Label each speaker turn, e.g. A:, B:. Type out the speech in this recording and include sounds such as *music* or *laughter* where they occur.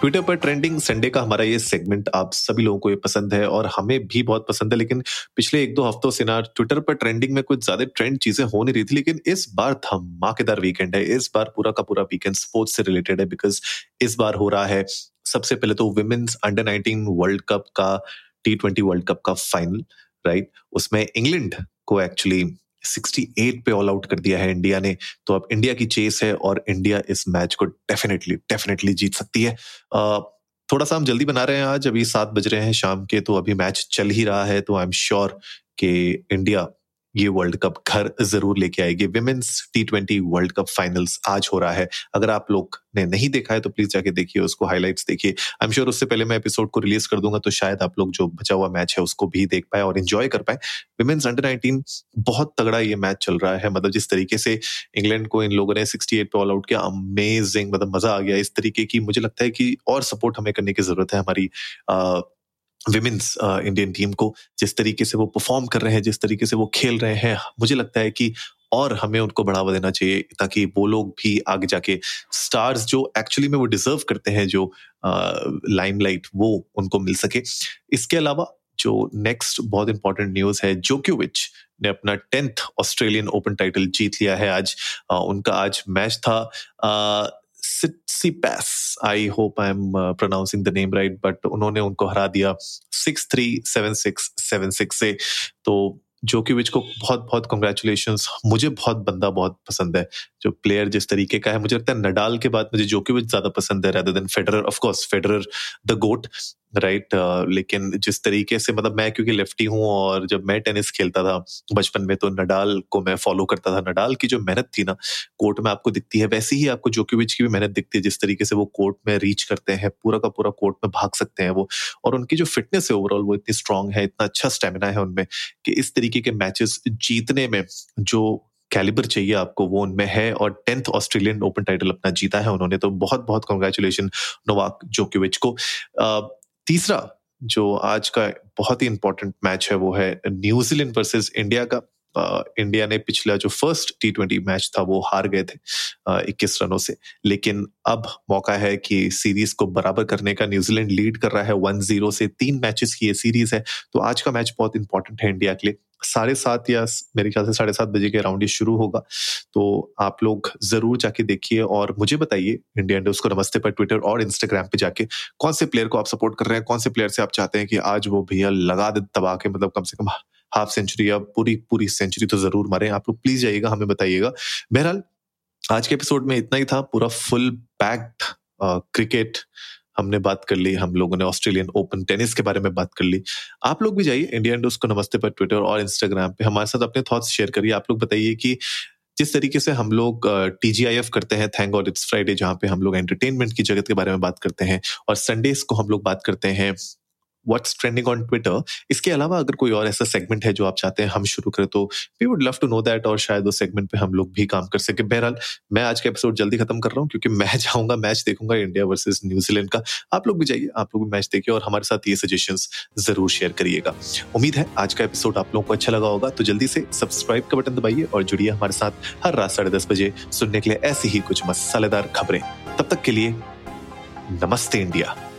A: Twitter पर trending Sunday का हमारा ये सेगमेंट आप सभी लोगों को ये पसंद है और हमें भी बहुत पसंद है, लेकिन पिछले एक दो हफ्तों से ना ट्विटर पर ट्रेंडिंग में कुछ ज़्यादा ट्रेंड चीज़ें हो नहीं रही थी, लेकिन इस बार धमाकेदार वीकेंड है। इस बार पूरा का पूरा वीकेंड स्पोर्ट्स से रिलेटेड है बिकॉज़ इस बार हो रहा है सबसे पहले तो women's under nineteen world cup का टी ट्वेंटी वर्ल्ड कप का फाइनल राइट उसमें इंग्लैंड को एक्चुअली 68 पे ऑल आउट कर दिया है इंडिया ने। तो अब इंडिया की चेस है और इंडिया इस मैच को डेफिनेटली डेफिनेटली जीत सकती है। uh, थोड़ा सा हम जल्दी बना रहे हैं आज। अभी सात बज रहे हैं शाम के तो अभी मैच चल ही रहा है। तो आई एम श्योर कि इंडिया ये वर्ल्ड कप घर ज़रूर लेके आएगी। Women's T twenty world cup finals आज हो रहा है। अगर आप लोग ने नहीं देखा है तो प्लीज़ जाके देखिए, उसको हाईलाइट्स देखिए। आई एम श्योर उससे पहले मैं एपिसोड को रिलीज़ कर दूँगा तो शायद आप लोग जो बचा हुआ मैच है, उसको भी देख पाए और एंजॉय कर पाए। विमेन्स अंडर नाइनटीन बहुत तगड़ा ये मैच चल रहा है। मतलब जिस तरीके से इंग्लैंड को इन लोगों ने सिक्सटी एट पे ऑल आउट किया अमेजिंग मतलब मज़ा आ गया। इस तरीके की मुझे लगता है कि और सपोर्ट हमें करने की ज़रूरत है हमारी विमेन्स इंडियन टीम को जिस तरीके से वो परफॉर्म कर रहे हैं जिस तरीके से वो खेल रहे हैं मुझे लगता है कि और हमें उनको बढ़ावा देना चाहिए ताकि वो लोग भी आगे जाके स्टार्स जो एक्चुअली में वो डिजर्व करते हैं जो लाइमलाइट वो उनको मिल सके। इसके अलावा जो नेक्स्ट बहुत इंपॉर्टेंट न्यूज़ है जोक्योविच ने अपना टेंथ ऑस्ट्रेलियन ओपन टाइटल जीत लिया है आज। आ, उनका आज मैच था। आ, Tsitsipas, I hope I am pronouncing the name right but उन्होंने उनको हरा दिया six three seven six seven six से तो जोकोविच को बहुत बहुत कंग्रेचुलेशन मुझे बहुत बंदा बहुत पसंद है जो प्लेयर जिस तरीके का है मुझे लगता है नडाल के बाद मुझे जोकोविच ज़्यादा पसंद है rather than Federer of course Federer the goat right right? uh, लेकिन जिस तरीके से मतलब मैं क्योंकि लेफ्टी हूँ और जब मैं टेनिस खेलता था बचपन में तो नडाल को मैं फॉलो करता था। नडाल की जो मेहनत थी ना कोर्ट में आपको दिखती है वैसे ही आपको जोकोविच की भी मेहनत दिखती है। जिस तरीके से वो कोर्ट में रीच करते हैं पूरा का पूरा कोर्ट में भाग सकते हैं वो। और उनकी जो फिटनेस है ओवरऑल वो इतनी स्ट्रांग है इतना अच्छा स्टेमिना है उनमें कि इस तरीके के मैचेस जीतने में जो कैलिबर चाहिए आपको वो उनमें है। और टेंथ ऑस्ट्रेलियन ओपन टाइटल अपना जीता है उन्होंने तो बहुत बहुत कॉन्ग्रेचुलेशन नोवाक जोकोविच को। तीसरा, जो आज का बहुत ही इंपॉर्टेंट मैच है, वो है न्यूजीलैंड वर्सेस इंडिया का। इंडिया ने पिछला जो फ़र्स्ट टी ट्वेंटी मैच था, वो हार गए थे इक्कीस रनों से। लेकिन अब मौका है कि सीरीज़ को बराबर करने का न्यूजीलैंड लीड कर रहा है वन ज़ीरो से तीन मैचेस की ये सीरीज़ है। तो आज का मैच बहुत इंपॉर्टेंट है इंडिया के लिए। साढ़े सात या मेरे ख्याल से साढ़े सात बजे के अराउंड ये शुरू होगा। तो आप लोग ज़रूर जाके देखिए और मुझे बताइए इंडिया इंडोज को नमस्ते पर ट्विटर और इंस्टाग्राम पे जाके कौन से प्लेयर को आप सपोर्ट कर रहे हैं, कौन से प्लेयर से आप चाहते हैं कि आज वो भैया लगा दे, दबा के मतलब कम से कम हाफ़ सेंचुरी या पूरी पूरी सेंचुरी तो ज़रूर मारे। आप लोग प्लीज़ जाइएगा, हमें बताइएगा। बहरहाल, आज के एपिसोड में इतना ही था। पूरा फुल पैक्ड क्रिकेट हमने बात कर ली। हम लोगों ने ऑस्ट्रेलियन ओपन टेनिस के बारे में बात कर ली। आप लोग भी जाइए इंडिया इंडोज को नमस्ते पर ट्विटर और इंस्टाग्राम पे। हमारे साथ अपने थॉट्स शेयर करिए। आप लोग बताइए कि जिस तरीके से हम लोग टीजीआईएफ करते हैं थैंक गॉड इट्स फ्राइडे जहाँ पे हम लोग एंटरटेनमेंट की जगत के बारे में बात करते हैं और संडेज को हम लोग बात करते हैं। व्हाट्स ट्रेंडिंग ऑन ट्विटर इसके अलावा अगर कोई और ऐसा सेगमेंट है जो आप चाहते हैं हम शुरू करें तो we would love to know that और शायद उस सेगमेंट पे हम लोग भी काम कर सके। बहरहाल, मैं आज का एपिसोड जल्दी खत्म कर रहा हूँ क्योंकि *laughs* मैं जाऊँगा मैच देखूँगा इंडिया वर्सेज न्यूजीलैंड का। आप लोग भी जाइए, आप लोग भी मैच देखिए और हमारे साथ ये सजेशन ज़रूर शेयर करिएगा। उम्मीद है आज का एपिसोड आप लोगों को अच्छा लगा होगा तो जल्दी से सब्सक्राइब का बटन दबाइए और जुड़िए हमारे साथ हर रात साढ़े दस बजे सुनने के लिए ऐसी ही कुछ मसालेदार खबरें। तब तक के लिए, नमस्ते इंडिया